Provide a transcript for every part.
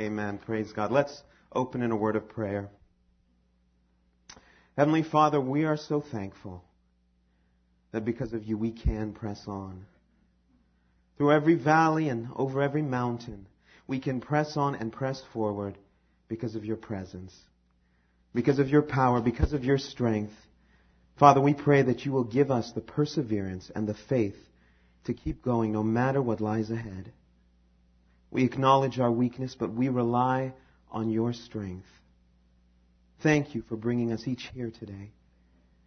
Amen. Praise God. Let's open in a word of prayer. Heavenly Father, we are so thankful that because of you we can press on. Through every valley and over every mountain, we can press on and press forward because of your presence, because of your power, because of your strength. Father, we pray that you will give us the perseverance and the faith to keep going no matter what lies ahead. We acknowledge our weakness, but we rely on your strength. Thank you for bringing us each here today.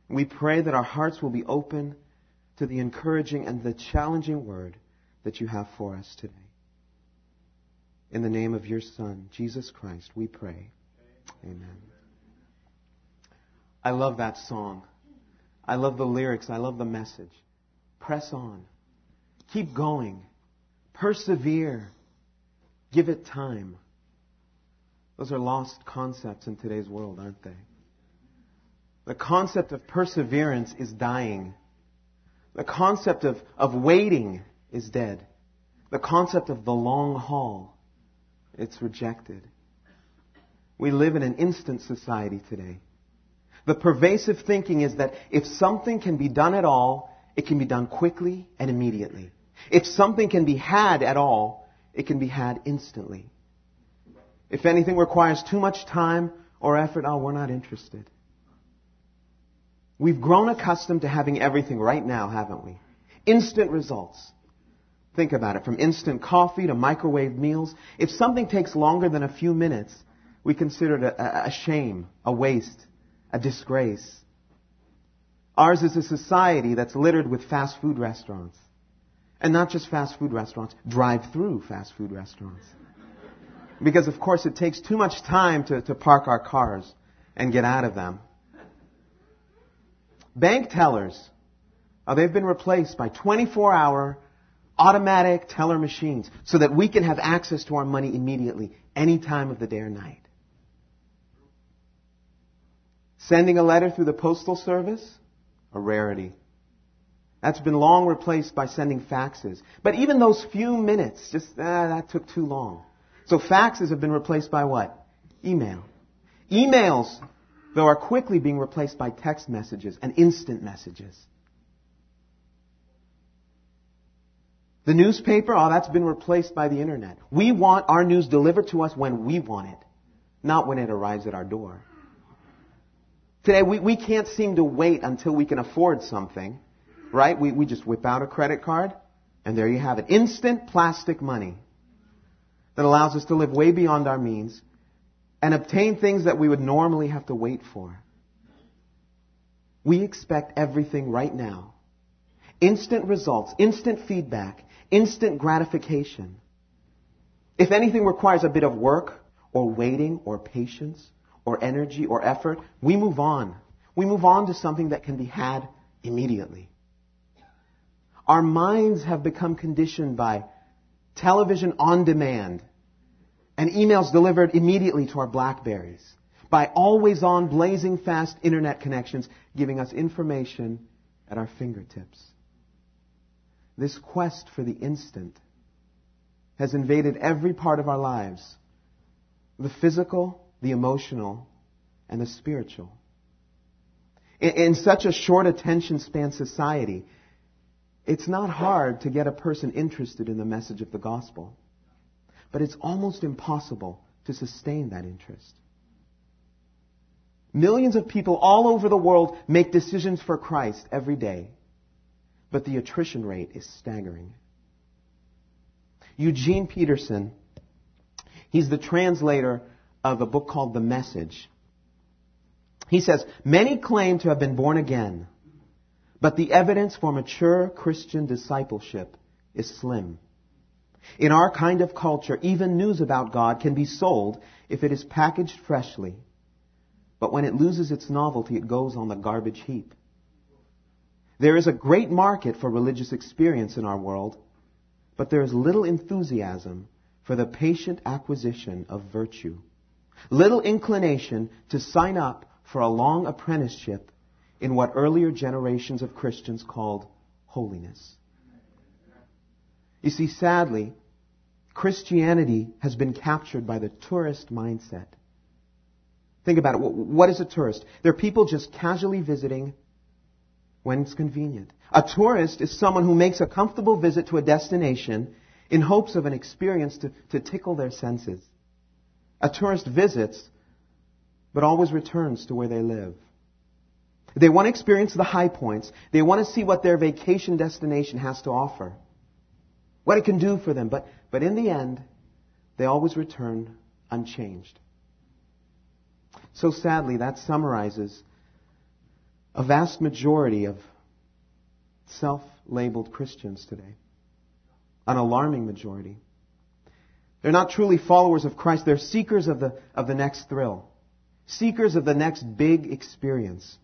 We pray that our hearts will be open to the encouraging and the challenging word that you have for us today. In the name of your Son, Jesus Christ, we pray. Amen. I love that song. I love the lyrics. I love the message. Press on. Keep going. Persevere. Give it time. Those are lost concepts in today's world, aren't they? The concept of perseverance is dying. The concept of, of waiting is dead. The concept of the long haul, it's rejected. We live in an instant society today. The pervasive thinking is that if something can be done at all, it can be done quickly and immediately. If something can be had at all, it can be had instantly. If anything requires too much time or effort, oh, we're not interested. We've grown accustomed to having everything right now, haven't we? Instant results. Think about it. From instant coffee to microwave meals. If something takes longer than a few minutes, we consider it a, a shame, a waste, a disgrace. Ours is a society that's littered with fast food restaurants. And not just fast food restaurants, drive-through fast food restaurants. Because of course it takes too much time to, to park our cars and get out of them. Bank tellers, oh, they've been replaced by 24 hour automatic teller machines so that we can have access to our money immediately, any time of the day or night. Sending a letter through the postal service, a rarity. That's been long replaced by sending faxes. But even those few minutes, just, ah, that took too long. So faxes have been replaced by what? Email. Emails though are quickly being replaced by text messages and instant messages. The newspaper, oh, that's been replaced by the internet. We want our news delivered to us when we want it, not when it arrives at our door. Today, we, we can't seem to wait until we can afford something, right? We, we just whip out a credit card, and there you have it. Instant plastic money that allows us to live way beyond our means and obtain things that we would normally have to wait for. We expect everything right now. Instant results, instant feedback, instant gratification. If anything requires a bit of work or waiting or patience or energy or effort, we move on. We move on to something that can be had immediately. Our minds have become conditioned by television on demand and emails delivered immediately to our Blackberries by always on blazing fast internet connections giving us information at our fingertips. This quest for the instant has invaded every part of our lives the physical, the emotional, and the spiritual. In, in, such a short attention span society, it's not hard to get a person interested in the message of the gospel but it's almost impossible to sustain that interest. Millions of people all over the world make decisions for Christ every day, but the attrition rate is staggering. Eugene Peterson, he's the translator of a book called The Message. He says, Many claim to have been born again, but the evidence for mature Christian discipleship is slim. In our kind of culture, even news about God can be sold if it is packaged freshly. But when it loses its novelty, it goes on the garbage heap. There is a great market for religious experience in our world, but there is little enthusiasm for the patient acquisition of virtue. Little inclination to sign up for a long apprenticeship in what earlier generations of Christians called holiness. You see, sadly, Christianity has been captured by the tourist mindset. Think about it. What is a tourist? They're people just casually visiting when it's convenient. A tourist is someone who makes a comfortable visit to a destination in hopes of an experience to, to tickle their senses. A tourist visits, but always returns to where they live. They want to experience the high points. They want to see what their vacation destination has to offer. What it can do for them. But, but in the end, they always return unchanged. So sadly, that summarizes a vast majority of self-labeled Christians today. An alarming majority. They're not truly followers of Christ. They're seekers of the, of the next thrill. Seekers of the next big experience.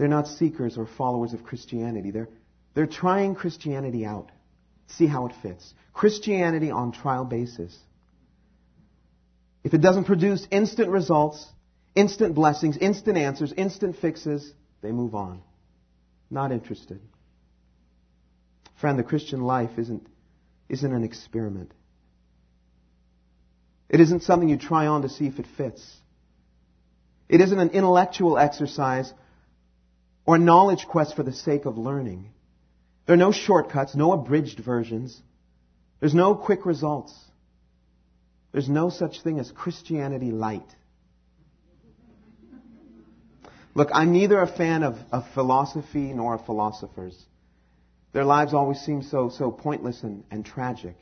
They're not seekers or followers of Christianity. They're, they're trying Christianity out. See how it fits. Christianity on trial basis. If it doesn't produce instant results, instant blessings, instant answers, instant fixes, they move on. Not interested. Friend, the Christian life isn't, isn't an experiment. It isn't something you try on to see if it fits. It isn't an intellectual exercise or knowledge quest for the sake of learning. There are no shortcuts, no abridged versions. There's no quick results. There's no such thing as Christianity light. Look, I'm neither a fan of, of philosophy nor of philosophers. Their lives always seem so, so pointless and, and tragic.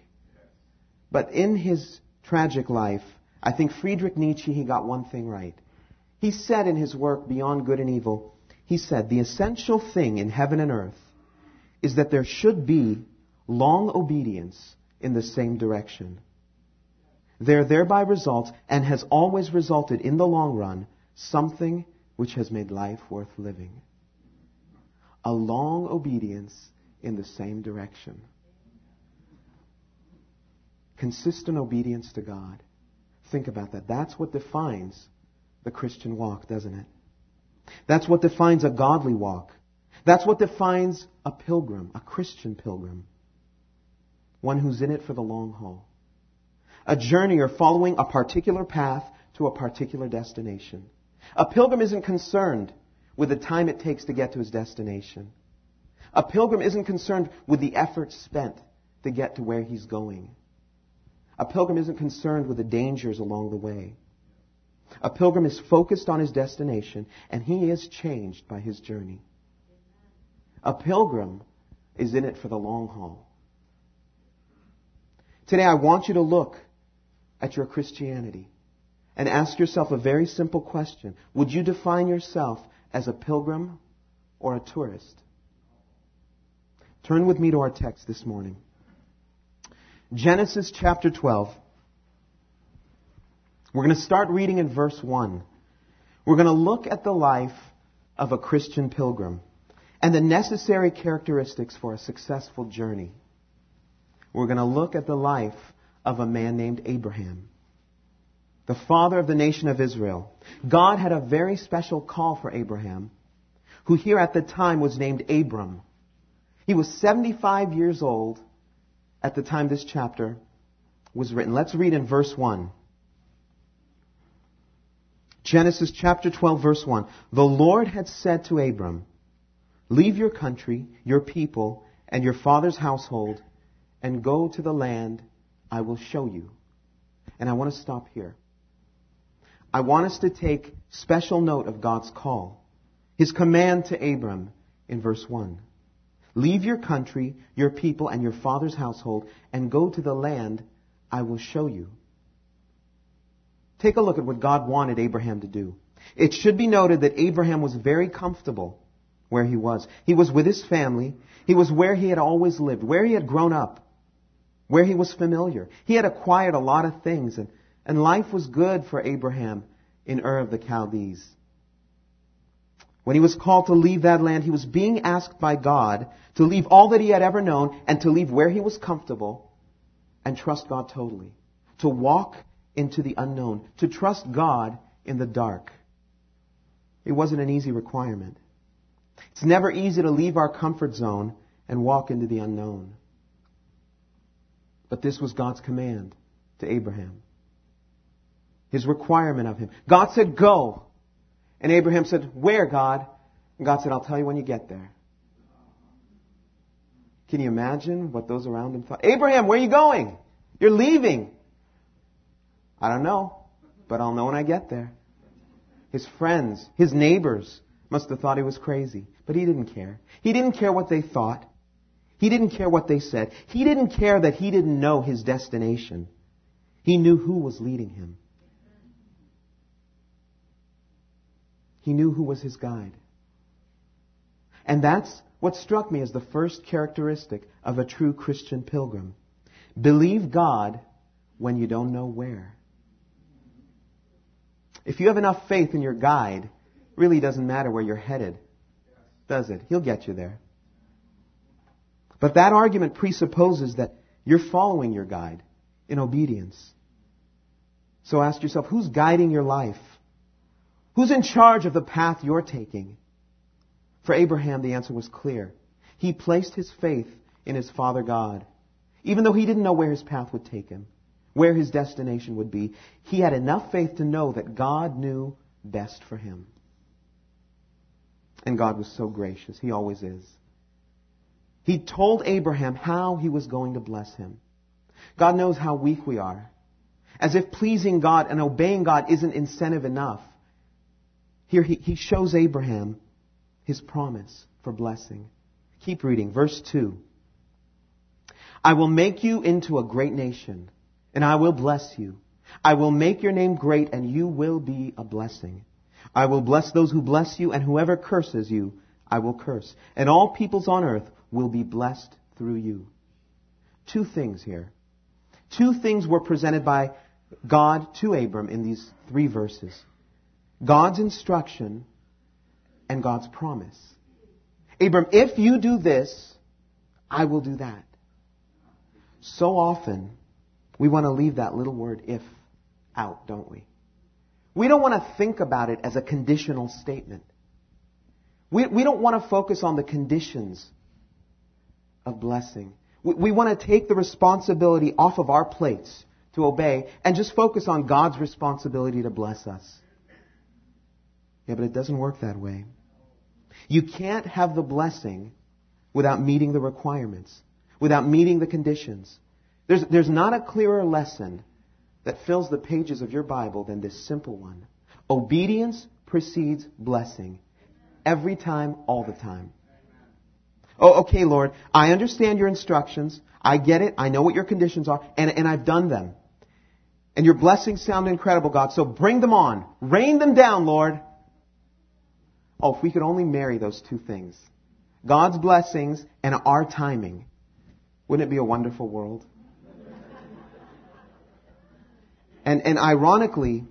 But in his tragic life, I think Friedrich Nietzsche, he got one thing right. He said in his work, Beyond Good and Evil, he said, the essential thing in heaven and earth is that there should be long obedience in the same direction. There thereby results, and has always resulted in the long run, something which has made life worth living. A long obedience in the same direction. Consistent obedience to God. Think about that. That's what defines the Christian walk, doesn't it? That's what defines a godly walk. That's what defines a pilgrim, a Christian pilgrim. One who's in it for the long haul a journey or following a particular path to a particular destination. A pilgrim isn't concerned with the time it takes to get to his destination. A pilgrim isn't concerned with the effort spent to get to where he's going. A pilgrim isn't concerned with the dangers along the way. A pilgrim is focused on his destination and he is changed by his journey. A pilgrim is in it for the long haul. Today I want you to look at your Christianity and ask yourself a very simple question. Would you define yourself as a pilgrim or a tourist? Turn with me to our text this morning. Genesis chapter 12. We're going to start reading in verse 1. We're going to look at the life of a Christian pilgrim and the necessary characteristics for a successful journey. We're going to look at the life of a man named Abraham, the father of the nation of Israel. God had a very special call for Abraham, who here at the time was named Abram. He was 75 years old at the time this chapter was written. Let's read in verse 1. Genesis chapter 12 verse 1. The Lord had said to Abram, Leave your country, your people, and your father's household, and go to the land I will show you. And I want to stop here. I want us to take special note of God's call. His command to Abram in verse 1. Leave your country, your people, and your father's household, and go to the land I will show you. Take a look at what God wanted Abraham to do. It should be noted that Abraham was very comfortable where he was. He was with his family. He was where he had always lived, where he had grown up where he was familiar. He had acquired a lot of things, and, and life was good for Abraham in Ur of the Chaldees. When he was called to leave that land, he was being asked by God to leave all that he had ever known and to leave where he was comfortable and trust God totally. To walk into the unknown. To trust God in the dark. It wasn't an easy requirement. It's never easy to leave our comfort zone and walk into the unknown. But this was God's command to Abraham. His requirement of him. God said, go. And Abraham said, where, God? And God said, I'll tell you when you get there. Can you imagine what those around him thought? Abraham, where are you going? You're leaving. I don't know, but I'll know when I get there. His friends, his neighbors must have thought he was crazy, but he didn't care. He didn't care what they thought. He didn't care what they said. He didn't care that he didn't know his destination. He knew who was leading him. He knew who was his guide. And that's what struck me as the first characteristic of a true Christian pilgrim. Believe God when you don't know where. If you have enough faith in your guide, it really doesn't matter where you're headed, does it? He'll get you there. But that argument presupposes that you're following your guide in obedience. So ask yourself, who's guiding your life? Who's in charge of the path you're taking? For Abraham, the answer was clear. He placed his faith in his father God. Even though he didn't know where his path would take him, where his destination would be, he had enough faith to know that God knew best for him. And God was so gracious. He always is. He told Abraham how he was going to bless him. God knows how weak we are. As if pleasing God and obeying God isn't incentive enough. Here he, he shows Abraham his promise for blessing. Keep reading. Verse 2. I will make you into a great nation, and I will bless you. I will make your name great, and you will be a blessing. I will bless those who bless you, and whoever curses you, I will curse. And all peoples on earth will be blessed through you. Two things here. Two things were presented by God to Abram in these three verses. God's instruction and God's promise. Abram, if you do this, I will do that. So often, we want to leave that little word if out, don't we? We don't want to think about it as a conditional statement. We, we don't want to focus on the conditions of blessing. We, we want to take the responsibility off of our plates to obey and just focus on God's responsibility to bless us. Yeah, but it doesn't work that way. You can't have the blessing without meeting the requirements, without meeting the conditions. There's, there's not a clearer lesson that fills the pages of your Bible than this simple one. Obedience precedes blessing. Every time, all the time. Oh, okay, Lord, I understand your instructions. I get it. I know what your conditions are, and, and I've done them. And your blessings sound incredible, God, so bring them on. Rain them down, Lord. Oh, if we could only marry those two things God's blessings and our timing, wouldn't it be a wonderful world? And, and ironically,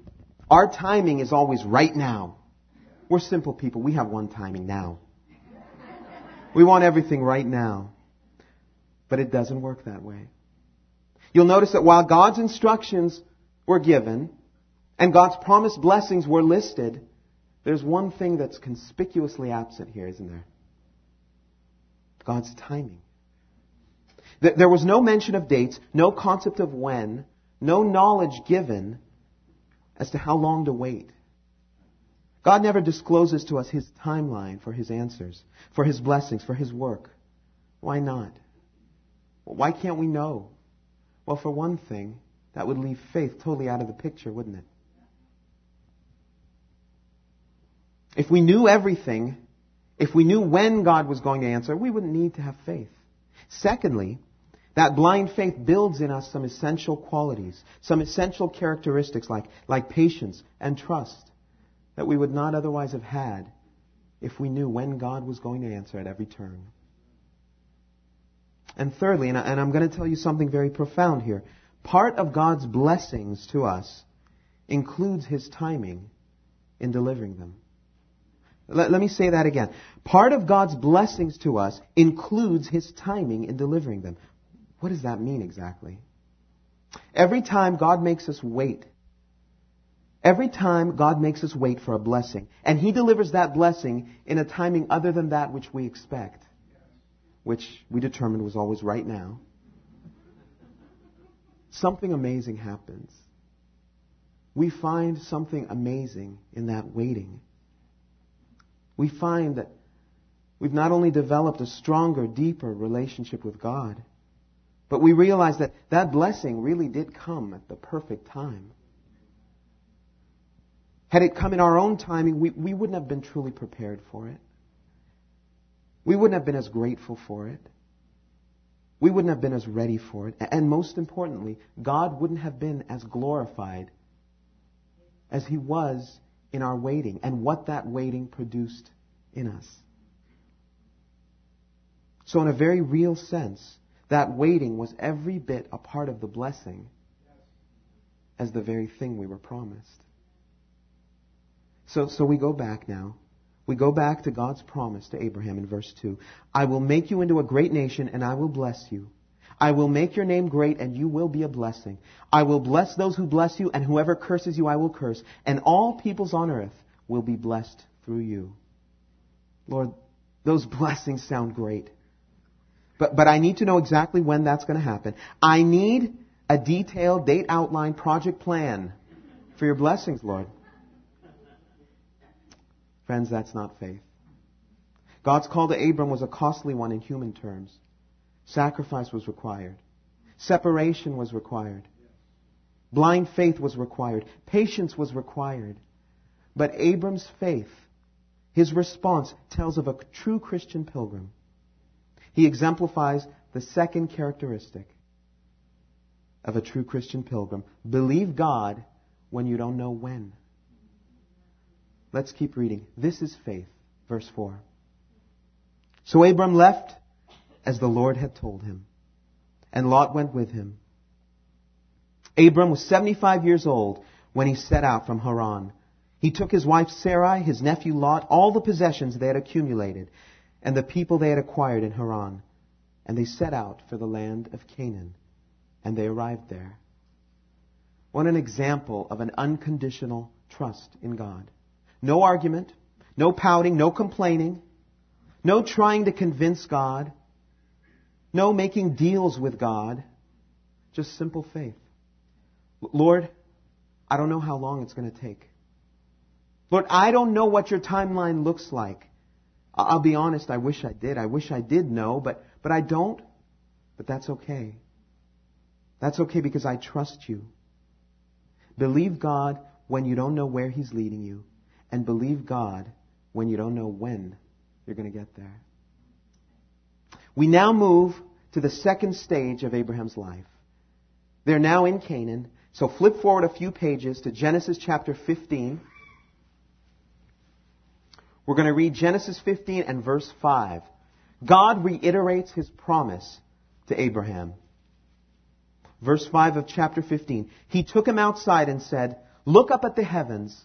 our timing is always right now. We're simple people. We have one timing now. We want everything right now. But it doesn't work that way. You'll notice that while God's instructions were given and God's promised blessings were listed, there's one thing that's conspicuously absent here, isn't there? God's timing. There was no mention of dates, no concept of when, no knowledge given as to how long to wait. God never discloses to us his timeline for his answers, for his blessings, for his work. Why not? Why can't we know? Well, for one thing, that would leave faith totally out of the picture, wouldn't it? If we knew everything, if we knew when God was going to answer, we wouldn't need to have faith. Secondly, that blind faith builds in us some essential qualities, some essential characteristics like, like patience and trust that we would not otherwise have had if we knew when God was going to answer at every turn. And thirdly, and, I, and I'm going to tell you something very profound here, part of God's blessings to us includes His timing in delivering them. Let, let, me say that again. Part of God's blessings to us includes His timing in delivering them. What does that mean exactly? Every time God makes us wait, every time God makes us wait for a blessing, and He delivers that blessing in a timing other than that which we expect, which we determined was always right now, something amazing happens. We find something amazing in that waiting. We find that we've not only developed a stronger, deeper relationship with God, but we realize that that blessing really did come at the perfect time. Had it come in our own timing, we, we wouldn't have been truly prepared for it. We wouldn't have been as grateful for it. We wouldn't have been as ready for it. And most importantly, God wouldn't have been as glorified as He was in our waiting and what that waiting produced in us. So, in a very real sense, that waiting was every bit a part of the blessing as the very thing we were promised. So, so we go back now. We go back to God's promise to Abraham in verse 2. I will make you into a great nation and I will bless you. I will make your name great and you will be a blessing. I will bless those who bless you and whoever curses you I will curse. And all peoples on earth will be blessed through you. Lord, those blessings sound great. But, but I need to know exactly when that's going to happen. I need a detailed date outline project plan for your blessings, Lord. Friends, that's not faith. God's call to Abram was a costly one in human terms. Sacrifice was required. Separation was required. Blind faith was required. Patience was required. But Abram's faith, his response, tells of a true Christian pilgrim. He exemplifies the second characteristic of a true Christian pilgrim. Believe God when you don't know when. Let's keep reading. This is faith. Verse 4. So Abram left as the Lord had told him, and Lot went with him. Abram was 75 years old when he set out from Haran. He took his wife Sarai, his nephew Lot, all the possessions they had accumulated, and the people they had acquired in Haran, and they set out for the land of Canaan, and they arrived there. What an example of an unconditional trust in God. No argument, no pouting, no complaining, no trying to convince God, no making deals with God, just simple faith. Lord, I don't know how long it's going to take. Lord, I don't know what your timeline looks like. I'll be honest, I wish I did. I wish I did know, but, but I don't. But that's okay. That's okay because I trust you. Believe God when you don't know where He's leading you and believe God when you don't know when you're going to get there. We now move to the second stage of Abraham's life. They're now in Canaan. So flip forward a few pages to Genesis chapter 15. We're going to read Genesis 15 and verse 5. God reiterates his promise to Abraham. Verse 5 of chapter 15. He took him outside and said, Look up at the heavens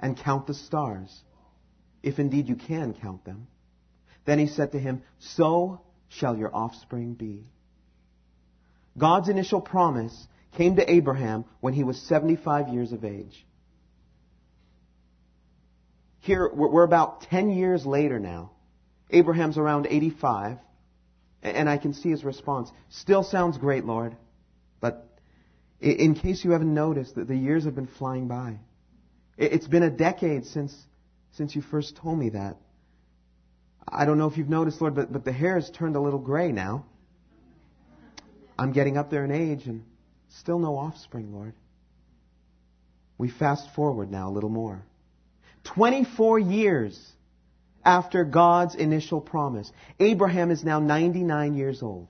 and count the stars, if indeed you can count them. Then he said to him, So shall your offspring be. God's initial promise came to Abraham when he was 75 years of age. Here, we're about 10 years later now. Abraham's around 85, and I can see his response. Still sounds great, Lord, but in case you haven't noticed, that the years have been flying by. It's been a decade since, since you first told me that. I don't know if you've noticed, Lord, but, but the hair has turned a little gray now. I'm getting up there in age and still no offspring, Lord. We fast forward now a little more. 24 years after God's initial promise, Abraham is now 99 years old.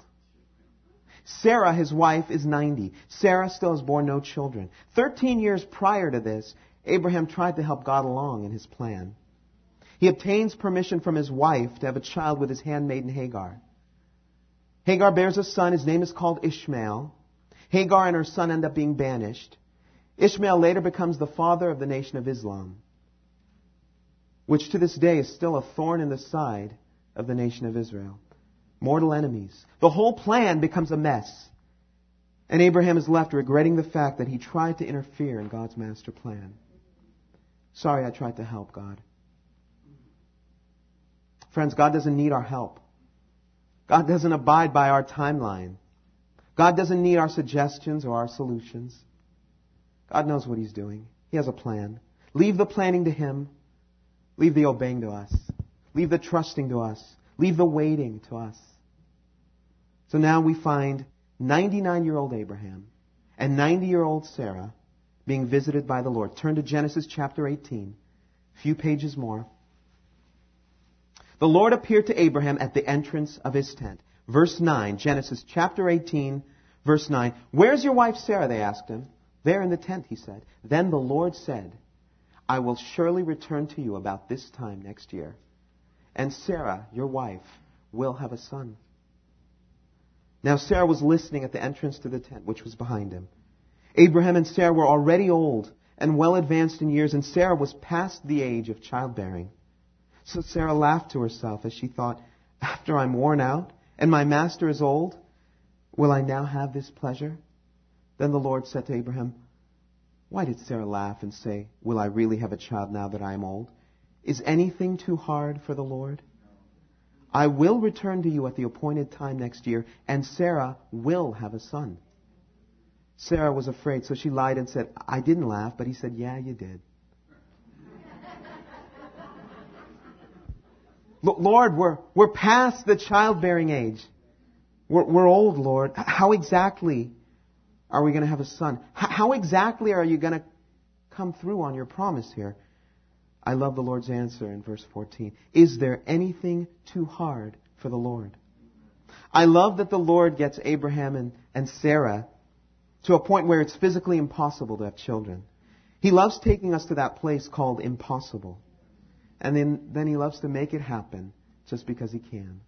Sarah, his wife, is 90. Sarah still has borne no children. 13 years prior to this, Abraham tried to help God along in his plan. He obtains permission from his wife to have a child with his handmaiden Hagar. Hagar bears a son. His name is called Ishmael. Hagar and her son end up being banished. Ishmael later becomes the father of the nation of Islam, which to this day is still a thorn in the side of the nation of Israel. Mortal enemies. The whole plan becomes a mess. And Abraham is left regretting the fact that he tried to interfere in God's master plan. Sorry I tried to help, God. Friends, God doesn't need our help. God doesn't abide by our timeline. God doesn't need our suggestions or our solutions. God knows what He's doing. He has a plan. Leave the planning to Him. Leave the obeying to us. Leave the trusting to us. Leave the waiting to us. So now we find 99 year old Abraham and 90 year old Sarah being visited by the Lord. Turn to Genesis chapter 18, a few pages more. The Lord appeared to Abraham at the entrance of his tent. Verse 9, Genesis chapter 18, verse 9. Where's your wife Sarah? They asked him. There in the tent, he said. Then the Lord said, I will surely return to you about this time next year, and Sarah, your wife, will have a son. Now Sarah was listening at the entrance to the tent, which was behind him. Abraham and Sarah were already old and well advanced in years, and Sarah was past the age of childbearing. So Sarah laughed to herself as she thought, After I'm worn out and my master is old, will I now have this pleasure? Then the Lord said to Abraham, Why did Sarah laugh and say, Will I really have a child now that I am old? Is anything too hard for the Lord? I will return to you at the appointed time next year, and Sarah will have a son. Sarah was afraid, so she lied and said, I didn't laugh, but he said, Yeah, you did. Lord, we're, we're past the childbearing age. We're, we're old, Lord. How exactly are we going to have a son? How exactly are you going to come through on your promise here? I love the Lord's answer in verse 14. Is there anything too hard for the Lord? I love that the Lord gets Abraham and, and Sarah to a point where it's physically impossible to have children. He loves taking us to that place called impossible. And then, then he loves to make it happen just because he can.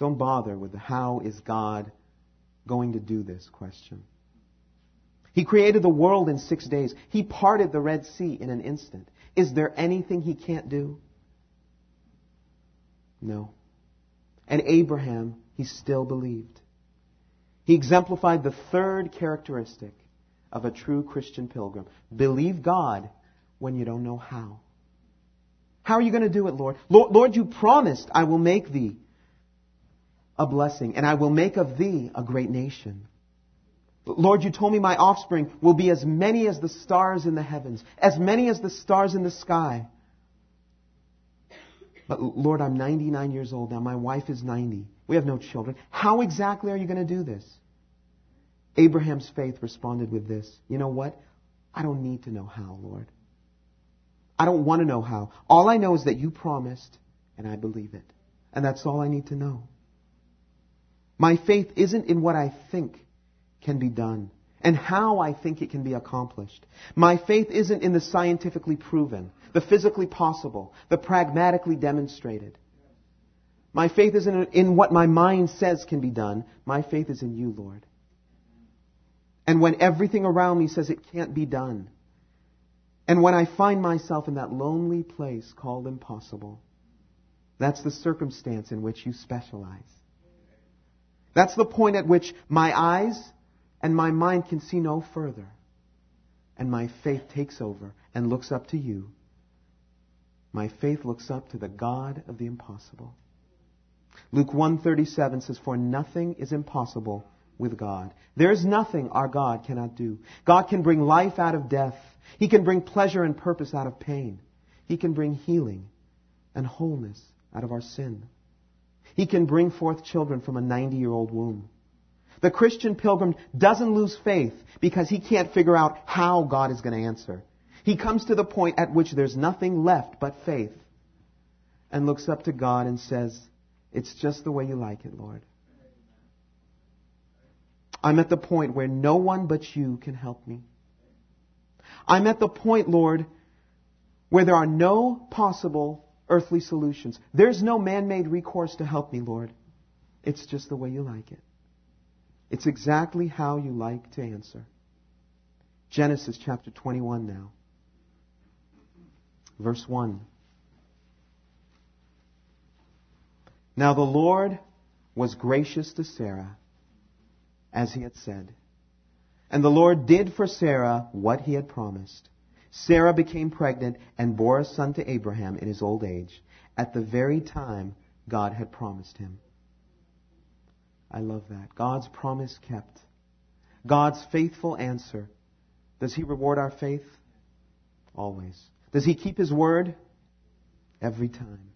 Don't bother with the how is God going to do this question. He created the world in six days. He parted the Red Sea in an instant. Is there anything he can't do? No. And Abraham, he still believed. He exemplified the third characteristic of a true Christian pilgrim. Believe God when you don't know how. How are you going to do it, Lord? Lord, you promised, I will make thee a blessing, and I will make of thee a great nation. Lord, you told me my offspring will be as many as the stars in the heavens, as many as the stars in the sky. But Lord, I'm 99 years old now. My wife is 90. We have no children. How exactly are you going to do this? Abraham's faith responded with this You know what? I don't need to know how, Lord. I don't want to know how. All I know is that you promised, and I believe it. And that's all I need to know. My faith isn't in what I think can be done and how I think it can be accomplished. My faith isn't in the scientifically proven, the physically possible, the pragmatically demonstrated. My faith isn't in what my mind says can be done. My faith is in you, Lord. And when everything around me says it can't be done, and when I find myself in that lonely place called impossible, that's the circumstance in which you specialize. That's the point at which my eyes and my mind can see no further, and my faith takes over and looks up to you. My faith looks up to the God of the impossible. Luke 137 says, For nothing is impossible with God. There is nothing our God cannot do. God can bring life out of death. He can bring pleasure and purpose out of pain. He can bring healing and wholeness out of our sin. He can bring forth children from a 90 year old womb. The Christian pilgrim doesn't lose faith because he can't figure out how God is going to answer. He comes to the point at which there's nothing left but faith and looks up to God and says, It's just the way you like it, Lord. I'm at the point where no one but you can help me. I'm at the point, Lord, where there are no possible earthly solutions. There's no man made recourse to help me, Lord. It's just the way you like it. It's exactly how you like to answer. Genesis chapter 21 now. Verse 1. Now the Lord was gracious to Sarah as he had said. And the Lord did for Sarah what he had promised. Sarah became pregnant and bore a son to Abraham in his old age, at the very time God had promised him. I love that. God's promise kept. God's faithful answer. Does he reward our faith? Always. Does he keep his word? Every time.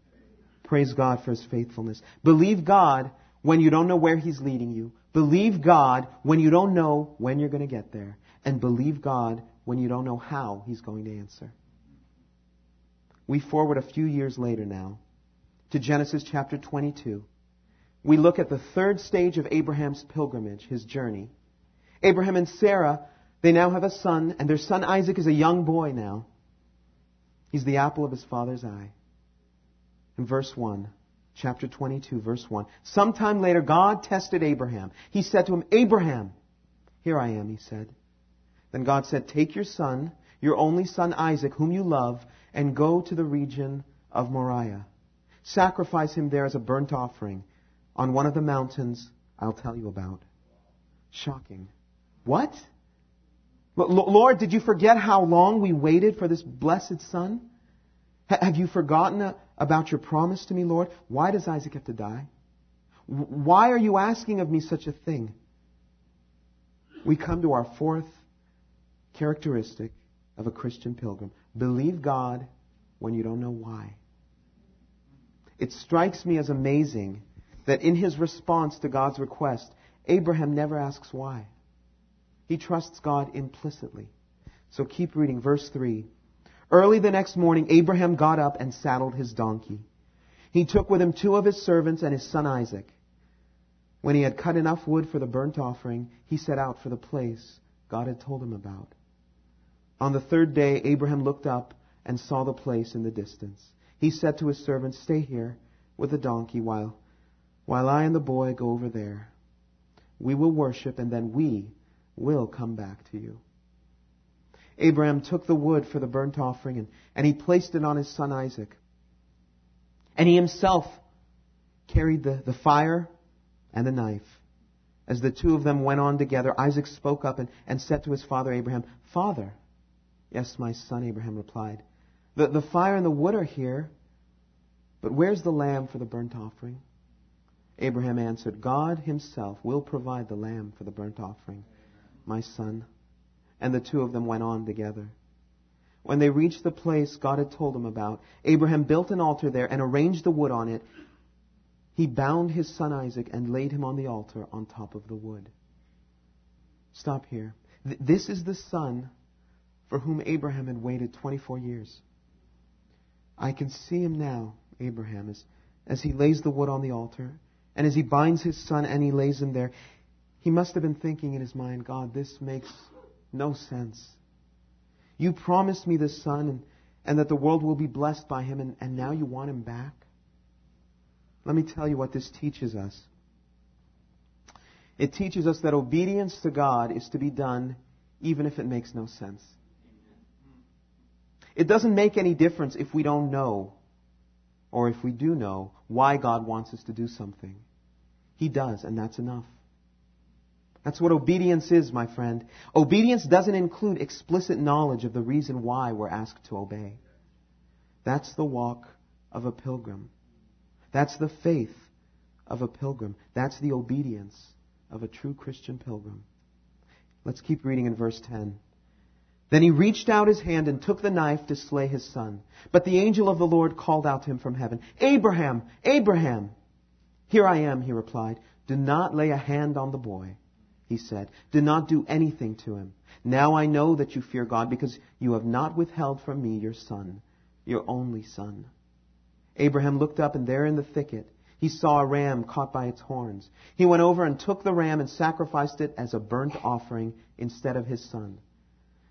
Praise God for his faithfulness. Believe God when you don't know where he's leading you. Believe God when you don't know when you're going to get there. And believe God when you don't know how he's going to answer. We forward a few years later now to Genesis chapter 22. We look at the third stage of Abraham's pilgrimage, his journey. Abraham and Sarah, they now have a son, and their son Isaac is a young boy now. He's the apple of his father's eye. In verse 1, chapter 22, verse 1, sometime later, God tested Abraham. He said to him, Abraham, here I am, he said. Then God said, Take your son, your only son Isaac, whom you love, and go to the region of Moriah. Sacrifice him there as a burnt offering on one of the mountains I'll tell you about. Shocking. What? Lord, did you forget how long we waited for this blessed son? Have you forgotten uh, about your promise to me, Lord? Why does Isaac have to die? Why are you asking of me such a thing? We come to our fourth characteristic of a Christian pilgrim. Believe God when you don't know why. It strikes me as amazing that in his response to God's request, Abraham never asks why. He trusts God implicitly. So keep reading. Verse 3. Early the next morning, Abraham got up and saddled his donkey. He took with him two of his servants and his son Isaac. When he had cut enough wood for the burnt offering, he set out for the place God had told him about. On the third day, Abraham looked up and saw the place in the distance. He said to his servants, Stay here with the donkey while, while I and the boy go over there. We will worship and then we will come back to you. Abraham took the wood for the burnt offering and, and he placed it on his son Isaac. And he himself carried the, the fire and the knife. As the two of them went on together, Isaac spoke up and, and said to his father Abraham, Father. Yes, my son, Abraham replied. The, the fire and the wood are here, but where's the lamb for the burnt offering? Abraham answered, God himself will provide the lamb for the burnt offering my son. And the two of them went on together. When they reached the place God had told them about, Abraham built an altar there and arranged the wood on it. He bound his son Isaac and laid him on the altar on top of the wood. Stop here. Th- this is the son for whom Abraham had waited 24 years. I can see him now, Abraham, as, as he lays the wood on the altar, and as he binds his son and he lays him there. He must have been thinking in his mind, God, this makes no sense. You promised me this son and, and that the world will be blessed by him, and, and now you want him back? Let me tell you what this teaches us. It teaches us that obedience to God is to be done even if it makes no sense. It doesn't make any difference if we don't know, or if we do know, why God wants us to do something. He does, and that's enough. That's what obedience is, my friend. Obedience doesn't include explicit knowledge of the reason why we're asked to obey. That's the walk of a pilgrim. That's the faith of a pilgrim. That's the obedience of a true Christian pilgrim. Let's keep reading in verse 10. Then he reached out his hand and took the knife to slay his son. But the angel of the Lord called out to him from heaven, Abraham, Abraham! Here I am, he replied. Do not lay a hand on the boy he said. Do not do anything to him. Now I know that you fear God because you have not withheld from me your son, your only son. Abraham looked up and there in the thicket he saw a ram caught by its horns. He went over and took the ram and sacrificed it as a burnt offering instead of his son.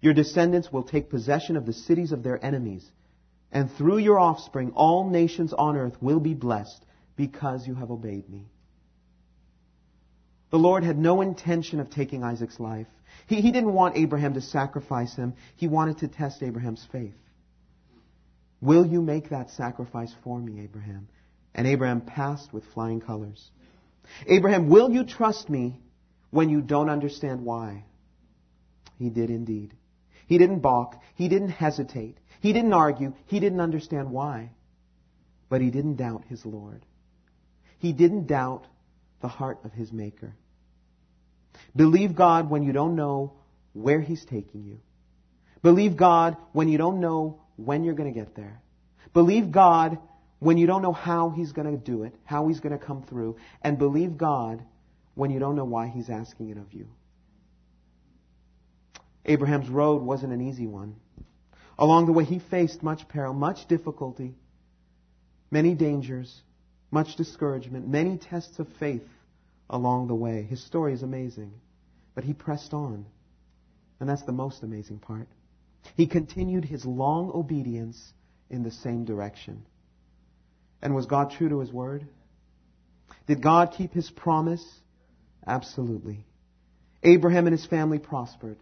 Your descendants will take possession of the cities of their enemies, and through your offspring all nations on earth will be blessed because you have obeyed me. The Lord had no intention of taking Isaac's life. He, he didn't want Abraham to sacrifice him. He wanted to test Abraham's faith. Will you make that sacrifice for me, Abraham? And Abraham passed with flying colors. Abraham, will you trust me when you don't understand why? He did indeed. He didn't balk. He didn't hesitate. He didn't argue. He didn't understand why. But he didn't doubt his Lord. He didn't doubt the heart of his Maker. Believe God when you don't know where He's taking you. Believe God when you don't know when you're going to get there. Believe God when you don't know how He's going to do it, how He's going to come through. And believe God when you don't know why He's asking it of you. Abraham's road wasn't an easy one. Along the way, he faced much peril, much difficulty, many dangers, much discouragement, many tests of faith along the way. His story is amazing. But he pressed on. And that's the most amazing part. He continued his long obedience in the same direction. And was God true to his word? Did God keep his promise? Absolutely. Abraham and his family prospered.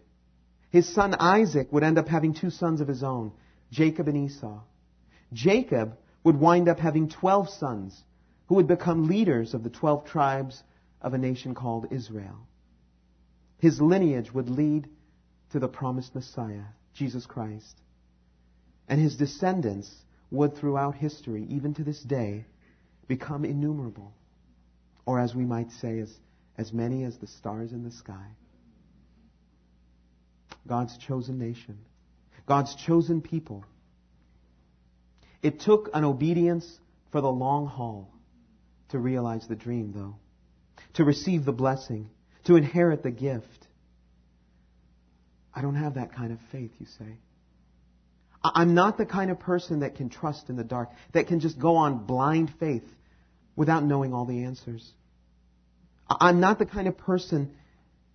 His son Isaac would end up having two sons of his own, Jacob and Esau. Jacob would wind up having 12 sons who would become leaders of the 12 tribes of a nation called Israel. His lineage would lead to the promised Messiah, Jesus Christ. And his descendants would, throughout history, even to this day, become innumerable. Or as we might say, as, as many as the stars in the sky. God's chosen nation. God's chosen people. It took an obedience for the long haul to realize the dream, though to receive the blessing, to inherit the gift. I don't have that kind of faith, you say. I'm not the kind of person that can trust in the dark, that can just go on blind faith without knowing all the answers. I'm not the kind of person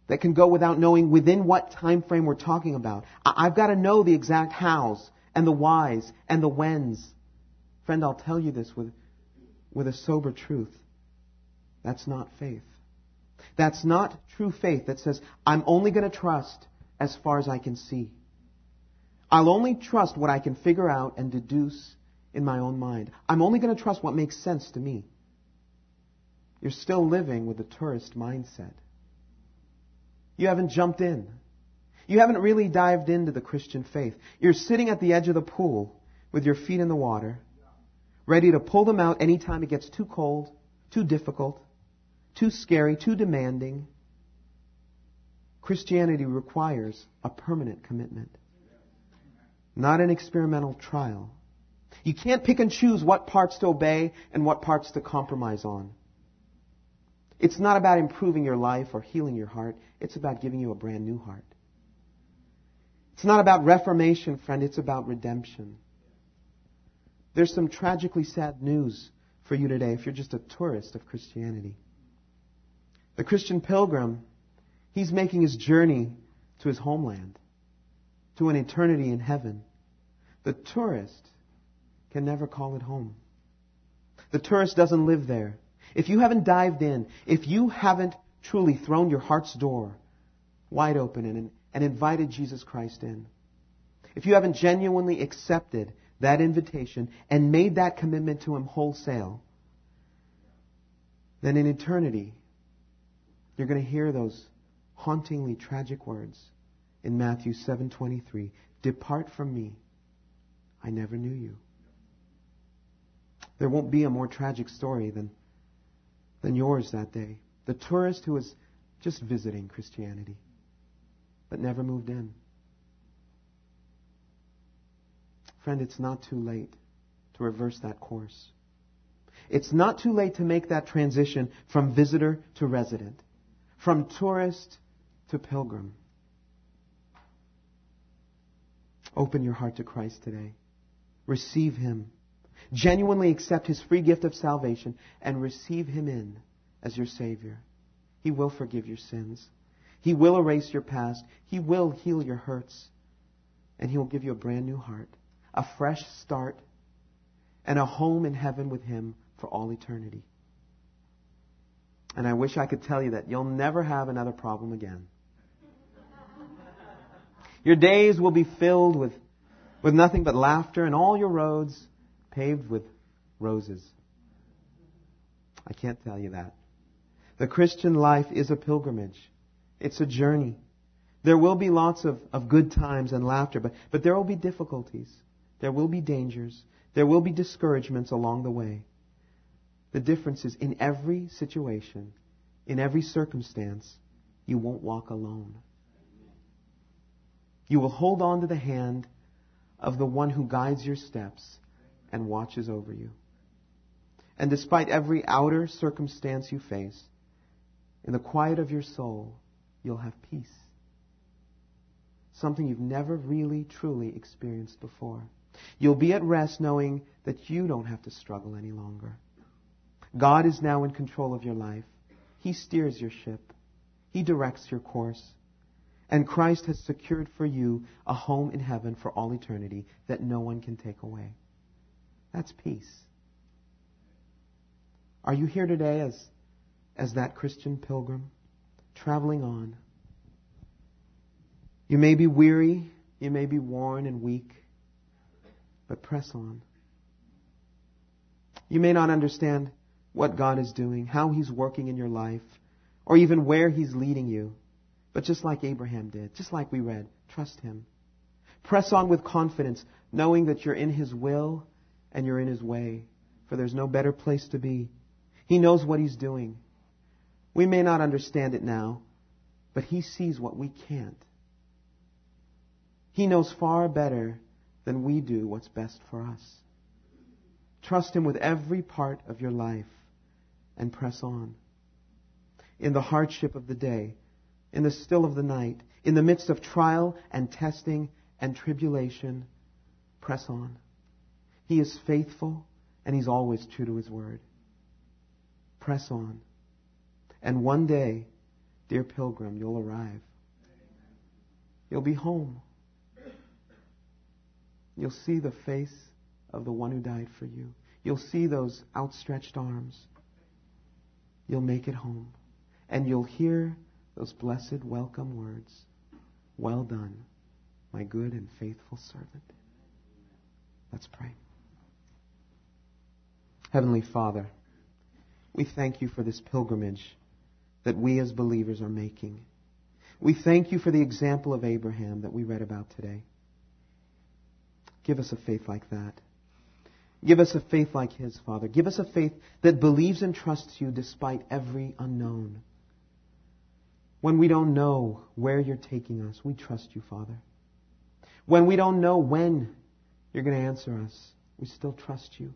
that can go without knowing within what time frame we're talking about. I've got to know the exact hows and the whys and the whens. Friend, I'll tell you this with, with a sober truth. That's not faith. That's not true faith that says, I'm only going to trust as far as I can see. I'll only trust what I can figure out and deduce in my own mind. I'm only going to trust what makes sense to me. You're still living with the tourist mindset. You haven't jumped in. You haven't really dived into the Christian faith. You're sitting at the edge of the pool with your feet in the water, ready to pull them out anytime it gets too cold, too difficult, too scary, too demanding. Christianity requires a permanent commitment, not an experimental trial. You can't pick and choose what parts to obey and what parts to compromise on. It's not about improving your life or healing your heart. It's about giving you a brand new heart. It's not about reformation, friend. It's about redemption. There's some tragically sad news for you today if you're just a tourist of Christianity. The Christian pilgrim, he's making his journey to his homeland, to an eternity in heaven. The tourist can never call it home. The tourist doesn't live there. If you haven't dived in, if you haven't truly thrown your heart's door wide open and, and invited Jesus Christ in, if you haven't genuinely accepted that invitation and made that commitment to Him wholesale, then in eternity, you're going to hear those hauntingly tragic words in Matthew 7:23, "Depart from me. I never knew you." There won't be a more tragic story than than yours that day. The tourist who was just visiting Christianity but never moved in. Friend, it's not too late to reverse that course. It's not too late to make that transition from visitor to resident. From tourist to pilgrim. Open your heart to Christ today. Receive Him. Genuinely accept His free gift of salvation and receive Him in as your Savior. He will forgive your sins. He will erase your past. He will heal your hurts. And He will give you a brand new heart, a fresh start, and a home in heaven with Him for all eternity. And I wish I could tell you that you'll never have another problem again. Your days will be filled with, with nothing but laughter and all your roads paved with roses. I can't tell you that. The Christian life is a pilgrimage. It's a journey. There will be lots of, of good times and laughter, but, but there will be difficulties. There will be dangers. There will be discouragements along the way. The difference is in every situation, in every circumstance, you won't walk alone. You will hold on to the hand of the one who guides your steps and watches over you. And despite every outer circumstance you face, in the quiet of your soul, you'll have peace. Something you've never really, truly experienced before. You'll be at rest knowing that you don't have to struggle any longer. God is now in control of your life. He steers your ship. He directs your course. And Christ has secured for you a home in heaven for all eternity that no one can take away. That's peace. Are you here today as, as that Christian pilgrim, traveling on? You may be weary, you may be worn and weak, but press on. You may not understand what God is doing, how He's working in your life, or even where He's leading you. But just like Abraham did, just like we read, trust Him. Press on with confidence, knowing that you're in His will and you're in His way, for there's no better place to be. He knows what He's doing. We may not understand it now, but He sees what we can't. He knows far better than we do what's best for us. Trust Him with every part of your life and press on. In the hardship of the day, in the still of the night, in the midst of trial and testing and tribulation, press on. He is faithful and He's always true to His word. Press on. And one day, dear pilgrim, you'll arrive. You'll be home. You'll see the face of the one who died for you. You'll see those outstretched arms. You'll make it home. And you'll hear those blessed welcome words Well done, my good and faithful servant. Let's pray. Heavenly Father, we thank you for this pilgrimage that we as believers are making. We thank you for the example of Abraham that we read about today. Give us a faith like that. Give us a faith like his, Father. Give us a faith that believes and trusts you despite every unknown. When we don't know where you're taking us, we trust you, Father. When we don't know when you're going to answer us, we still trust you.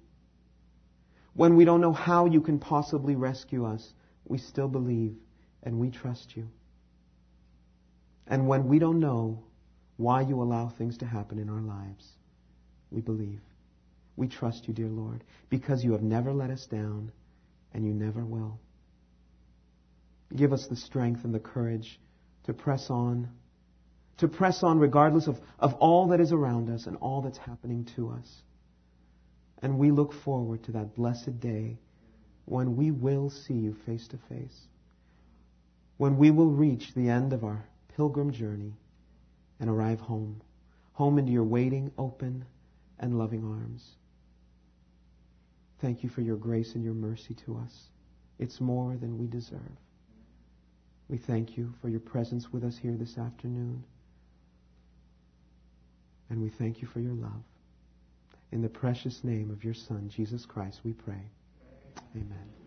When we don't know how you can possibly rescue us, we still believe and we trust you. And when we don't know why you allow things to happen in our lives, we believe. We trust you, dear Lord, because you have never let us down and you never will. Give us the strength and the courage to press on, to press on regardless of, of all that is around us and all that's happening to us. And we look forward to that blessed day when we will see you face to face, when we will reach the end of our pilgrim journey and arrive home, home into your waiting, open, and loving arms. Thank you for your grace and your mercy to us. It's more than we deserve. We thank you for your presence with us here this afternoon. And we thank you for your love. In the precious name of your Son, Jesus Christ, we pray. Amen.